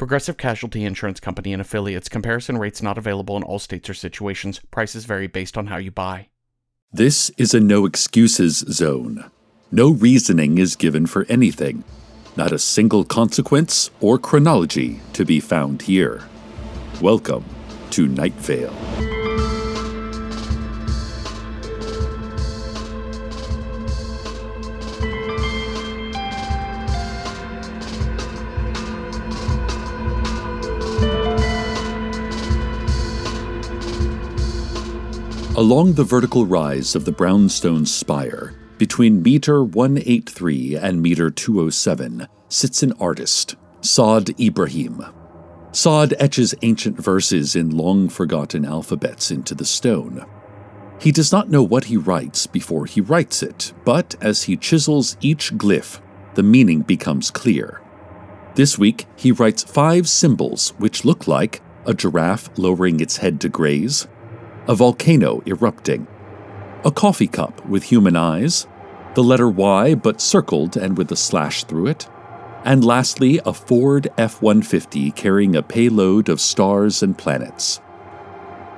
Progressive Casualty Insurance Company and affiliates. Comparison rates not available in all states or situations. Prices vary based on how you buy. This is a no excuses zone. No reasoning is given for anything. Not a single consequence or chronology to be found here. Welcome to Night Vale. Along the vertical rise of the brownstone spire, between meter 183 and meter 207, sits an artist, Saad Ibrahim. Saad etches ancient verses in long forgotten alphabets into the stone. He does not know what he writes before he writes it, but as he chisels each glyph, the meaning becomes clear. This week, he writes five symbols which look like a giraffe lowering its head to graze, a volcano erupting, a coffee cup with human eyes, the letter Y but circled and with a slash through it, and lastly, a Ford F 150 carrying a payload of stars and planets.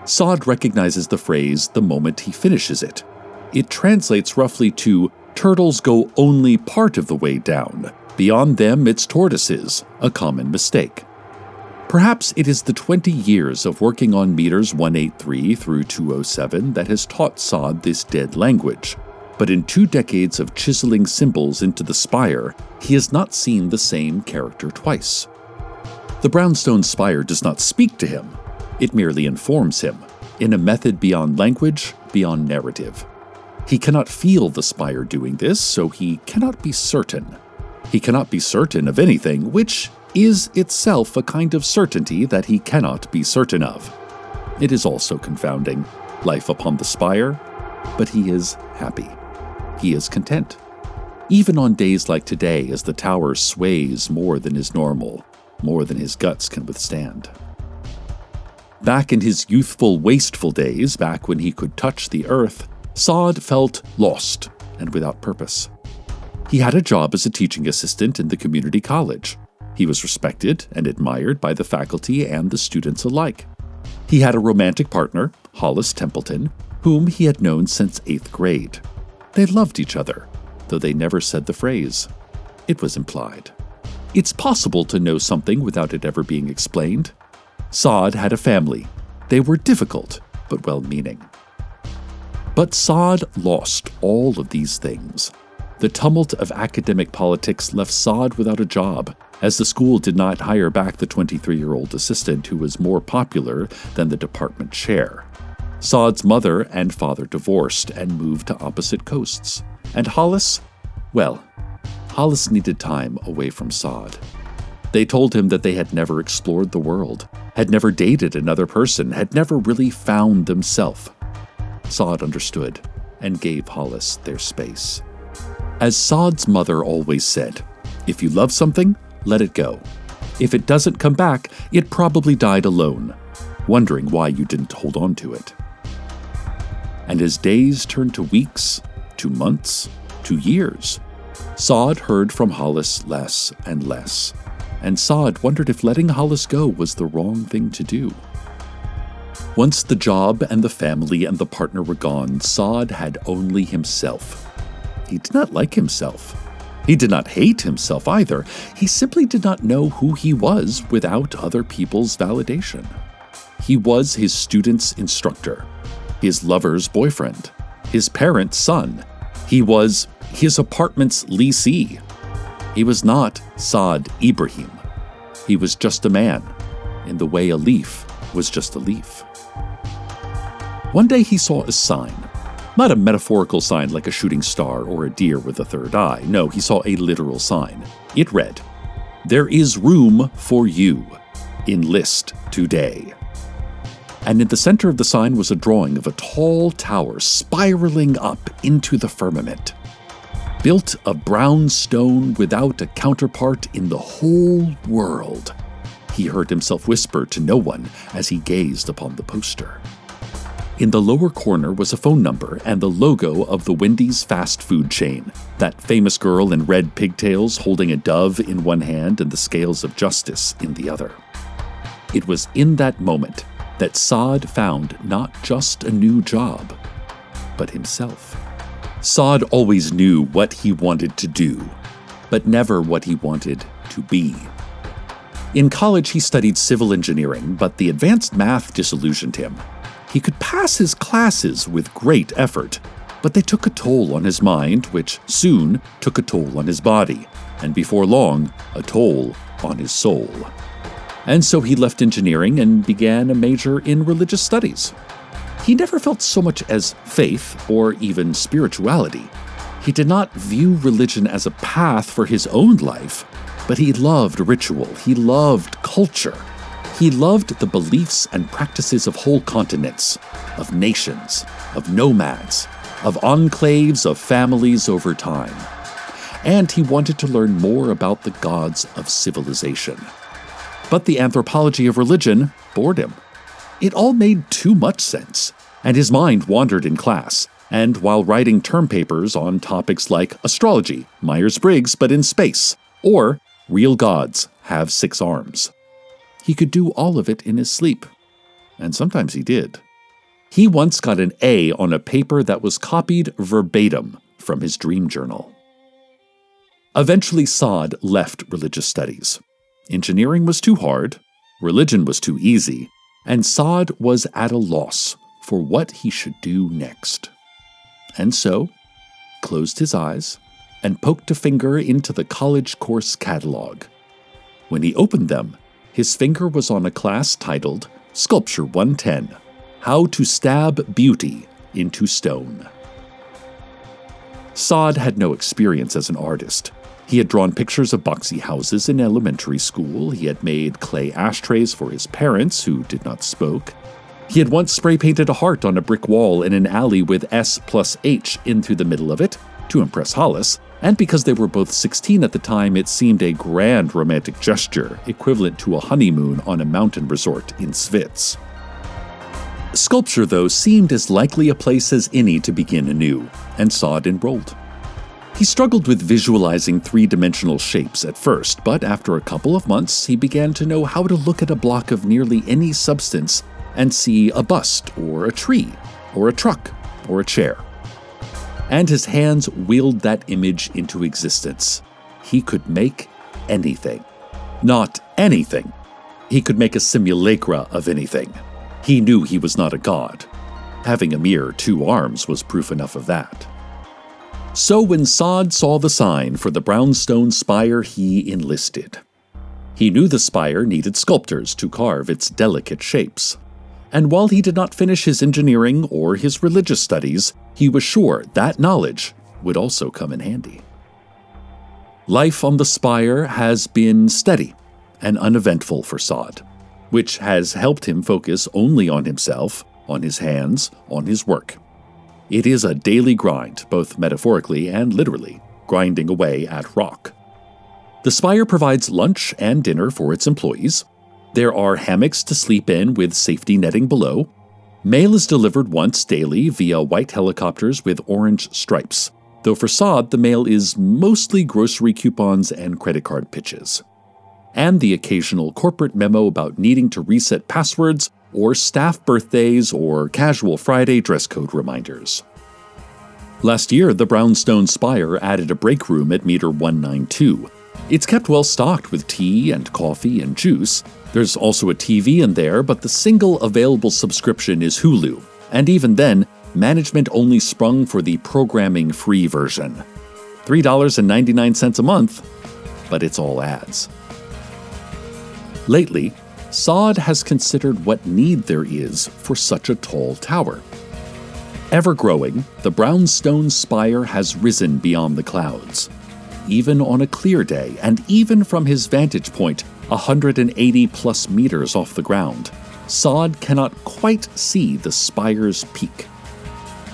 Saad recognizes the phrase the moment he finishes it. It translates roughly to Turtles go only part of the way down. Beyond them, it's tortoises, a common mistake. Perhaps it is the 20 years of working on meters 183 through 207 that has taught Saad this dead language. But in two decades of chiseling symbols into the spire, he has not seen the same character twice. The brownstone spire does not speak to him, it merely informs him, in a method beyond language, beyond narrative. He cannot feel the spire doing this, so he cannot be certain. He cannot be certain of anything, which is itself a kind of certainty that he cannot be certain of. It is also confounding. Life upon the spire, but he is happy. He is content. Even on days like today, as the tower sways more than is normal, more than his guts can withstand. Back in his youthful, wasteful days, back when he could touch the earth, Saad felt lost and without purpose. He had a job as a teaching assistant in the community college. He was respected and admired by the faculty and the students alike. He had a romantic partner, Hollis Templeton, whom he had known since eighth grade. They loved each other, though they never said the phrase. It was implied. It's possible to know something without it ever being explained. Saad had a family. They were difficult, but well meaning. But Saad lost all of these things the tumult of academic politics left Saad without a job, as the school did not hire back the 23 year old assistant who was more popular than the department chair. Saad's mother and father divorced and moved to opposite coasts. And Hollis? Well, Hollis needed time away from Saad. They told him that they had never explored the world, had never dated another person, had never really found themselves. Saad understood and gave Hollis their space. As Saad's mother always said, if you love something, let it go. If it doesn't come back, it probably died alone, wondering why you didn't hold on to it. And as days turned to weeks, to months, to years, Saad heard from Hollis less and less, and Saad wondered if letting Hollis go was the wrong thing to do. Once the job and the family and the partner were gone, Saad had only himself. He did not like himself. He did not hate himself either. He simply did not know who he was without other people's validation. He was his student's instructor, his lover's boyfriend, his parents' son. He was his apartment's leasee. He was not Saad Ibrahim. He was just a man, in the way a leaf was just a leaf. One day he saw a sign. Not a metaphorical sign like a shooting star or a deer with a third eye. No, he saw a literal sign. It read, There is room for you. Enlist today. And in the center of the sign was a drawing of a tall tower spiraling up into the firmament built of brown stone without a counterpart in the whole world. He heard himself whisper to no one as he gazed upon the poster. In the lower corner was a phone number and the logo of the Wendy's fast food chain, that famous girl in red pigtails holding a dove in one hand and the scales of justice in the other. It was in that moment that Saad found not just a new job, but himself. Saad always knew what he wanted to do, but never what he wanted to be. In college, he studied civil engineering, but the advanced math disillusioned him. He could pass his classes with great effort, but they took a toll on his mind, which soon took a toll on his body, and before long, a toll on his soul. And so he left engineering and began a major in religious studies. He never felt so much as faith or even spirituality. He did not view religion as a path for his own life, but he loved ritual, he loved culture. He loved the beliefs and practices of whole continents, of nations, of nomads, of enclaves of families over time. And he wanted to learn more about the gods of civilization. But the anthropology of religion bored him. It all made too much sense, and his mind wandered in class, and while writing term papers on topics like astrology, Myers Briggs, but in space, or real gods have six arms. He could do all of it in his sleep, and sometimes he did. He once got an A on a paper that was copied verbatim from his dream journal. Eventually, Saad left religious studies. Engineering was too hard, religion was too easy, and Saad was at a loss for what he should do next. And so, closed his eyes and poked a finger into the college course catalog. When he opened them, his finger was on a class titled Sculpture 110 How to Stab Beauty into Stone. Saad had no experience as an artist. He had drawn pictures of boxy houses in elementary school. He had made clay ashtrays for his parents, who did not smoke. He had once spray painted a heart on a brick wall in an alley with S plus H in through the middle of it to impress Hollis, and because they were both 16 at the time, it seemed a grand romantic gesture, equivalent to a honeymoon on a mountain resort in Svitz. Sculpture, though, seemed as likely a place as any to begin anew, and Saad enrolled. He struggled with visualizing three dimensional shapes at first, but after a couple of months, he began to know how to look at a block of nearly any substance and see a bust, or a tree, or a truck, or a chair. And his hands willed that image into existence. He could make anything. Not anything. He could make a simulacra of anything. He knew he was not a god. Having a mere two arms was proof enough of that. So when Saad saw the sign for the brownstone spire, he enlisted. He knew the spire needed sculptors to carve its delicate shapes. And while he did not finish his engineering or his religious studies, he was sure that knowledge would also come in handy. Life on the spire has been steady and uneventful for Saad, which has helped him focus only on himself, on his hands, on his work. It is a daily grind, both metaphorically and literally, grinding away at rock. The Spire provides lunch and dinner for its employees. There are hammocks to sleep in with safety netting below. Mail is delivered once daily via white helicopters with orange stripes, though for Saad, the mail is mostly grocery coupons and credit card pitches. And the occasional corporate memo about needing to reset passwords or staff birthdays or casual Friday dress code reminders. Last year, the Brownstone Spire added a break room at meter 192 it's kept well stocked with tea and coffee and juice. There's also a TV in there, but the single available subscription is Hulu, and even then, management only sprung for the programming free version. $3.99 a month, but it's all ads. Lately, Saad has considered what need there is for such a tall tower. Ever growing, the brownstone spire has risen beyond the clouds even on a clear day, and even from his vantage point, 180 plus meters off the ground, Saad cannot quite see the spire's peak.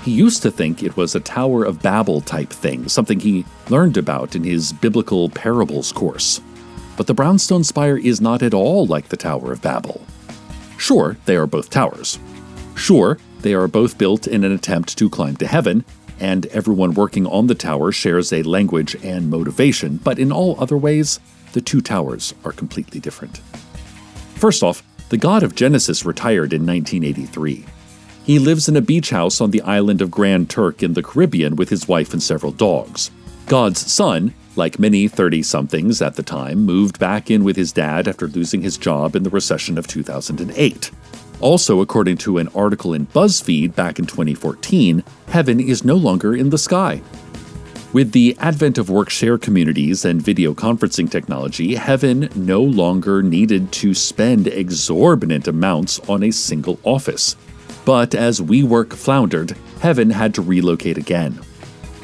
He used to think it was a Tower of Babel type thing, something he learned about in his biblical parables course. But the brownstone spire is not at all like the Tower of Babel. Sure, they are both towers. Sure, they are both built in an attempt to climb to heaven, and everyone working on the tower shares a language and motivation, but in all other ways, the two towers are completely different. First off, the god of Genesis retired in 1983. He lives in a beach house on the island of Grand Turk in the Caribbean with his wife and several dogs. God's son, like many 30 somethings at the time, moved back in with his dad after losing his job in the recession of 2008. Also, according to an article in BuzzFeed back in 2014, heaven is no longer in the sky. With the advent of work share communities and video conferencing technology, Heaven no longer needed to spend exorbitant amounts on a single office. But as WeWork floundered, Heaven had to relocate again.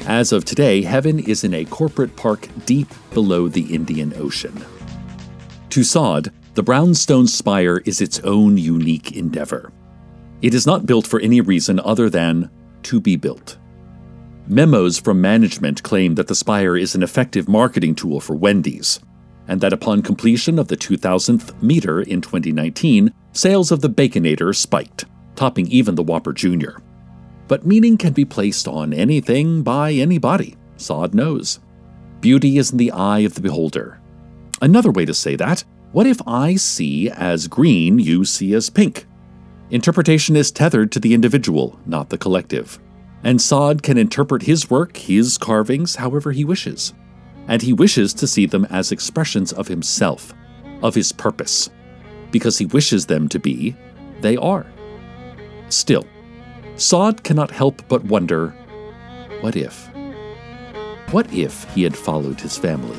As of today, Heaven is in a corporate park deep below the Indian Ocean. To Saad, the brownstone spire is its own unique endeavor. It is not built for any reason other than to be built. Memos from management claim that the spire is an effective marketing tool for Wendy's, and that upon completion of the 2000th meter in 2019, sales of the Baconator spiked, topping even the Whopper Jr. But meaning can be placed on anything by anybody, Saad knows. Beauty is in the eye of the beholder. Another way to say that what if I see as green, you see as pink? Interpretation is tethered to the individual, not the collective. And Saad can interpret his work, his carvings, however he wishes. And he wishes to see them as expressions of himself, of his purpose. Because he wishes them to be, they are. Still, Saad cannot help but wonder what if? What if he had followed his family?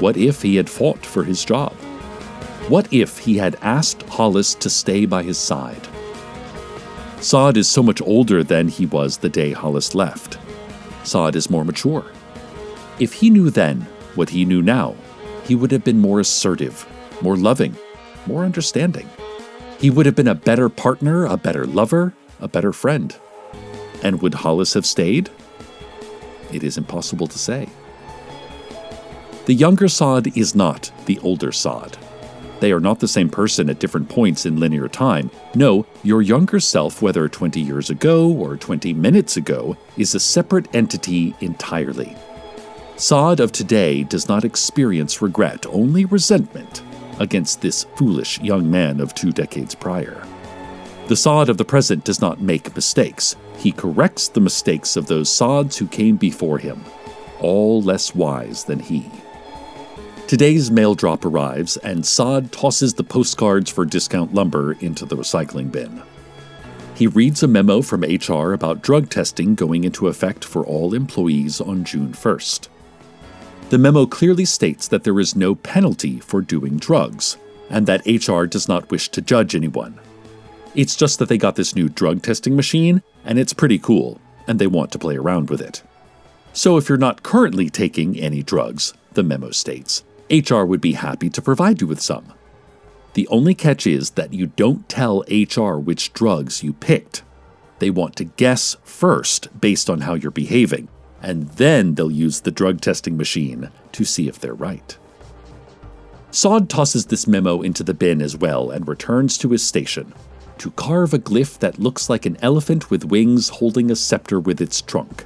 What if he had fought for his job? What if he had asked Hollis to stay by his side? Saad is so much older than he was the day Hollis left. Saad is more mature. If he knew then what he knew now, he would have been more assertive, more loving, more understanding. He would have been a better partner, a better lover, a better friend. And would Hollis have stayed? It is impossible to say. The younger Saad is not the older Saad. They are not the same person at different points in linear time. No, your younger self, whether 20 years ago or 20 minutes ago, is a separate entity entirely. Saad of today does not experience regret, only resentment against this foolish young man of two decades prior. The Saad of the present does not make mistakes. He corrects the mistakes of those Saads who came before him, all less wise than he. Today's mail drop arrives, and Saad tosses the postcards for discount lumber into the recycling bin. He reads a memo from HR about drug testing going into effect for all employees on June 1st. The memo clearly states that there is no penalty for doing drugs, and that HR does not wish to judge anyone. It's just that they got this new drug testing machine, and it's pretty cool, and they want to play around with it. So if you're not currently taking any drugs, the memo states, HR would be happy to provide you with some. The only catch is that you don't tell HR which drugs you picked. They want to guess first based on how you're behaving, and then they'll use the drug testing machine to see if they're right. Saad tosses this memo into the bin as well and returns to his station to carve a glyph that looks like an elephant with wings holding a scepter with its trunk.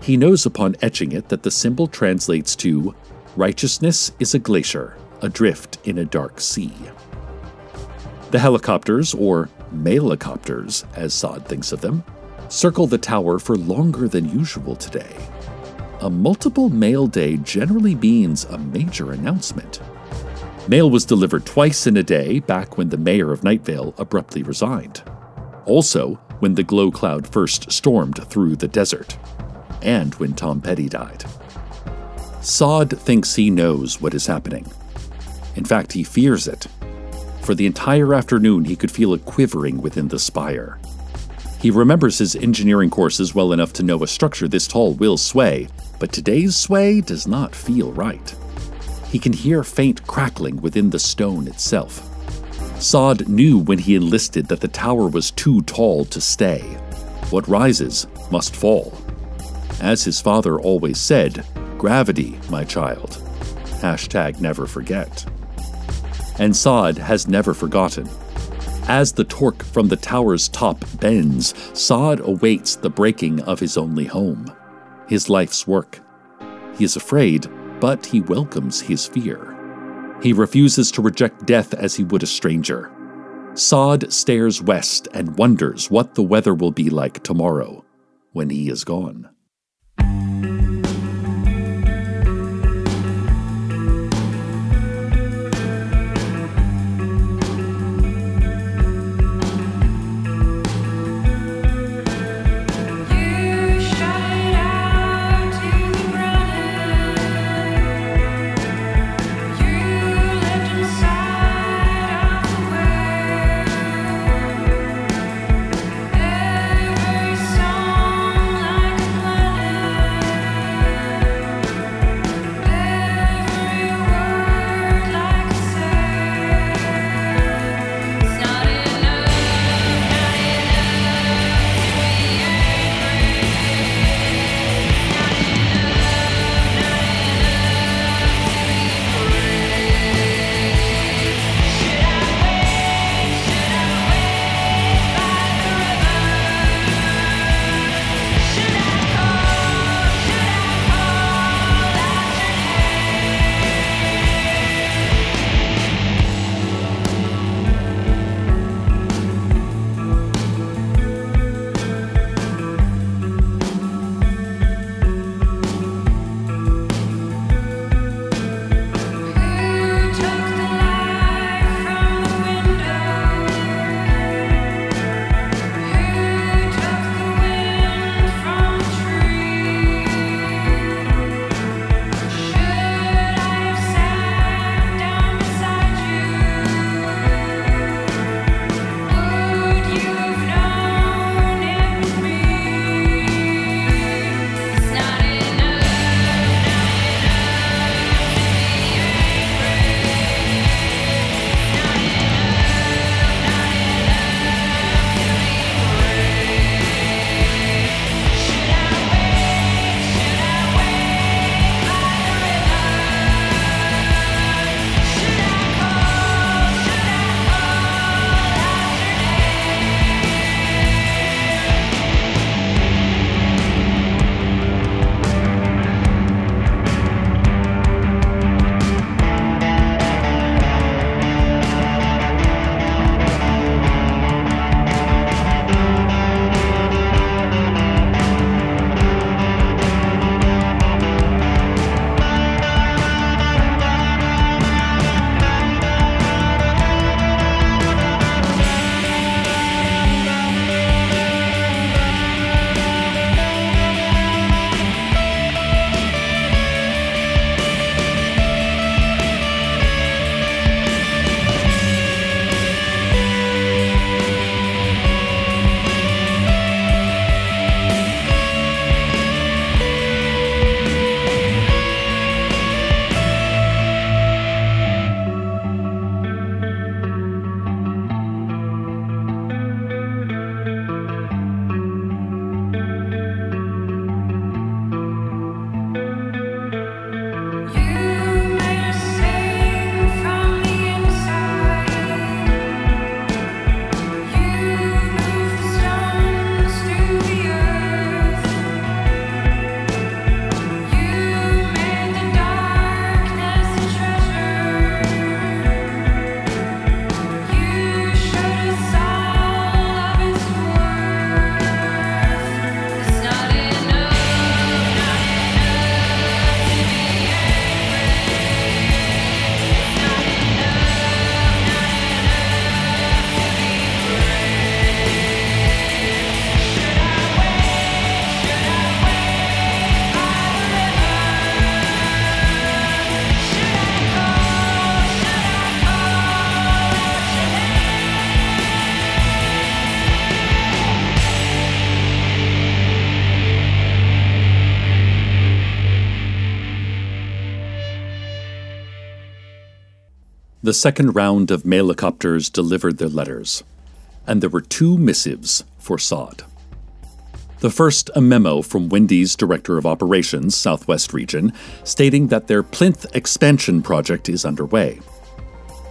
He knows upon etching it that the symbol translates to Righteousness is a glacier, adrift in a dark sea. The helicopters, or mailicopters as Saad thinks of them, circle the tower for longer than usual today. A multiple mail day generally means a major announcement. Mail was delivered twice in a day back when the mayor of Night Vale abruptly resigned. Also, when the glow cloud first stormed through the desert, and when Tom Petty died. Saad thinks he knows what is happening. In fact, he fears it. For the entire afternoon, he could feel a quivering within the spire. He remembers his engineering courses well enough to know a structure this tall will sway, but today's sway does not feel right. He can hear faint crackling within the stone itself. Saad knew when he enlisted that the tower was too tall to stay. What rises must fall. As his father always said, gravity, my child. Hashtag never forget. And Saad has never forgotten. As the torque from the tower's top bends, Saad awaits the breaking of his only home, his life's work. He is afraid, but he welcomes his fear. He refuses to reject death as he would a stranger. Saad stares west and wonders what the weather will be like tomorrow when he is gone. The second round of mailicopters delivered their letters, and there were two missives for Saad. The first, a memo from Wendy's Director of Operations, Southwest Region, stating that their Plinth expansion project is underway.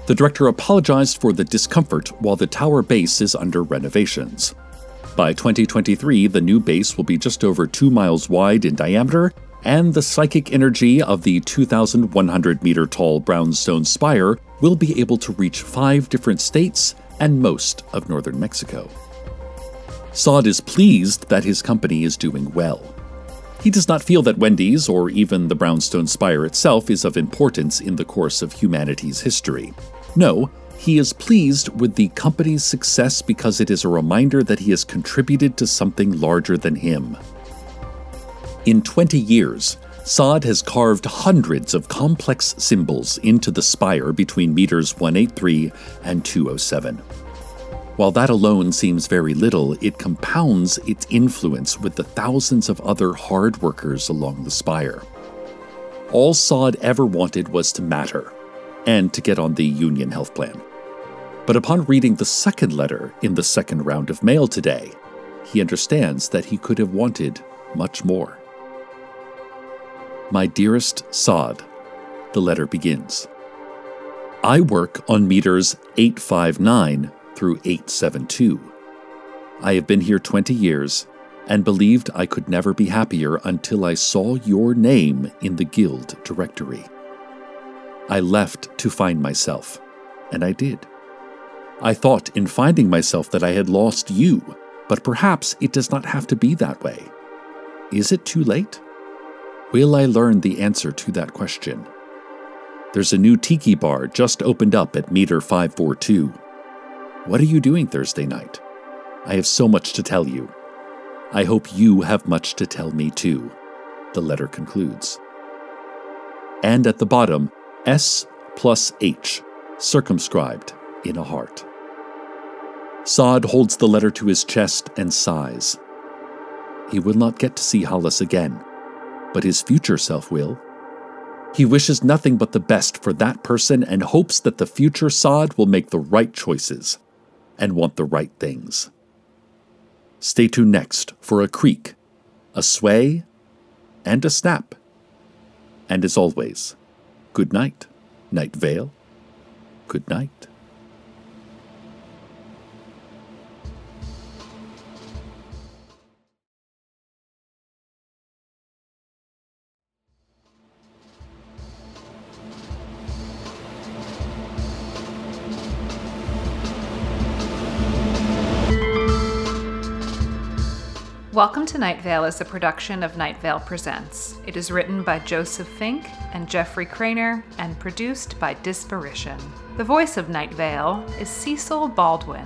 The director apologized for the discomfort while the tower base is under renovations. By 2023, the new base will be just over two miles wide in diameter, and the psychic energy of the 2,100 meter tall brownstone spire will be able to reach five different states and most of northern Mexico. Saad is pleased that his company is doing well. He does not feel that Wendy's, or even the Brownstone Spire itself, is of importance in the course of humanity's history. No, he is pleased with the company's success because it is a reminder that he has contributed to something larger than him. In 20 years, Saad has carved hundreds of complex symbols into the spire between meters 183 and 207. While that alone seems very little, it compounds its influence with the thousands of other hard workers along the spire. All Saad ever wanted was to matter and to get on the Union Health Plan. But upon reading the second letter in the second round of mail today, he understands that he could have wanted much more. My dearest Saad, the letter begins. I work on meters 859 through 872. I have been here 20 years and believed I could never be happier until I saw your name in the guild directory. I left to find myself, and I did. I thought in finding myself that I had lost you, but perhaps it does not have to be that way. Is it too late? Will I learn the answer to that question? There's a new tiki bar just opened up at meter 542. What are you doing Thursday night? I have so much to tell you. I hope you have much to tell me too, the letter concludes. And at the bottom, S plus H, circumscribed in a heart. Saad holds the letter to his chest and sighs. He will not get to see Hollis again, but his future self will. He wishes nothing but the best for that person and hopes that the future Saad will make the right choices and want the right things. Stay tuned next for a creak, a sway, and a snap. And as always, good night, Night Vale. Good night. Welcome to Night Vale is a production of Night Vale Presents. It is written by Joseph Fink and Jeffrey Cranor and produced by Disparition. The voice of Night Vale is Cecil Baldwin.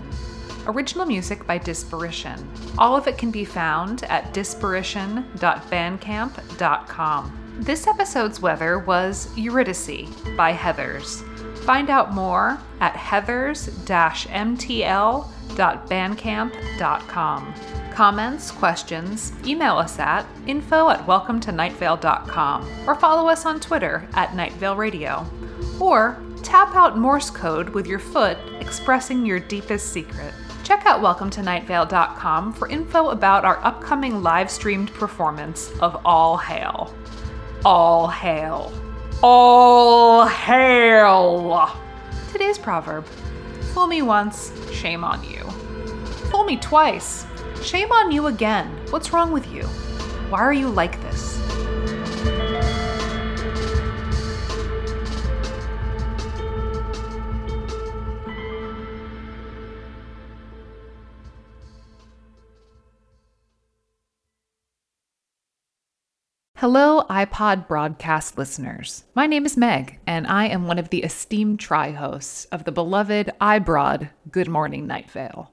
Original music by Disparition. All of it can be found at disparition.bandcamp.com. This episode's weather was Eurydice by Heathers. Find out more at heathers-mtl.bandcamp.com. Comments, questions, email us at info at welcometonightVale.com or follow us on Twitter at Nightvale Radio. Or tap out Morse code with your foot expressing your deepest secret. Check out welcometonightVale.com for info about our upcoming live streamed performance of All Hail. All Hail. All Hail! Today's proverb Fool me once, shame on you. Fool me twice, shame on you again. What's wrong with you? Why are you like this? Hello, iPod broadcast listeners. My name is Meg, and I am one of the esteemed tri hosts of the beloved iBroad Good Morning Night Vale.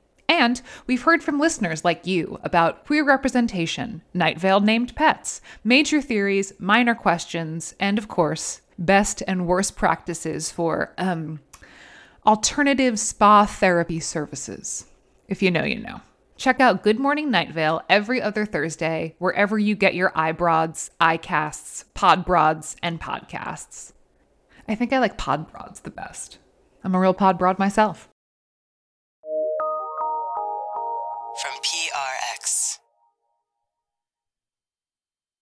And we've heard from listeners like you about queer representation, Night Vale named pets, major theories, minor questions, and of course, best and worst practices for um, alternative spa therapy services. If you know, you know. Check out Good Morning Night Vale every other Thursday, wherever you get your eyebroads, iCasts, podbroads, and podcasts. I think I like podbroads the best. I'm a real podbroad myself.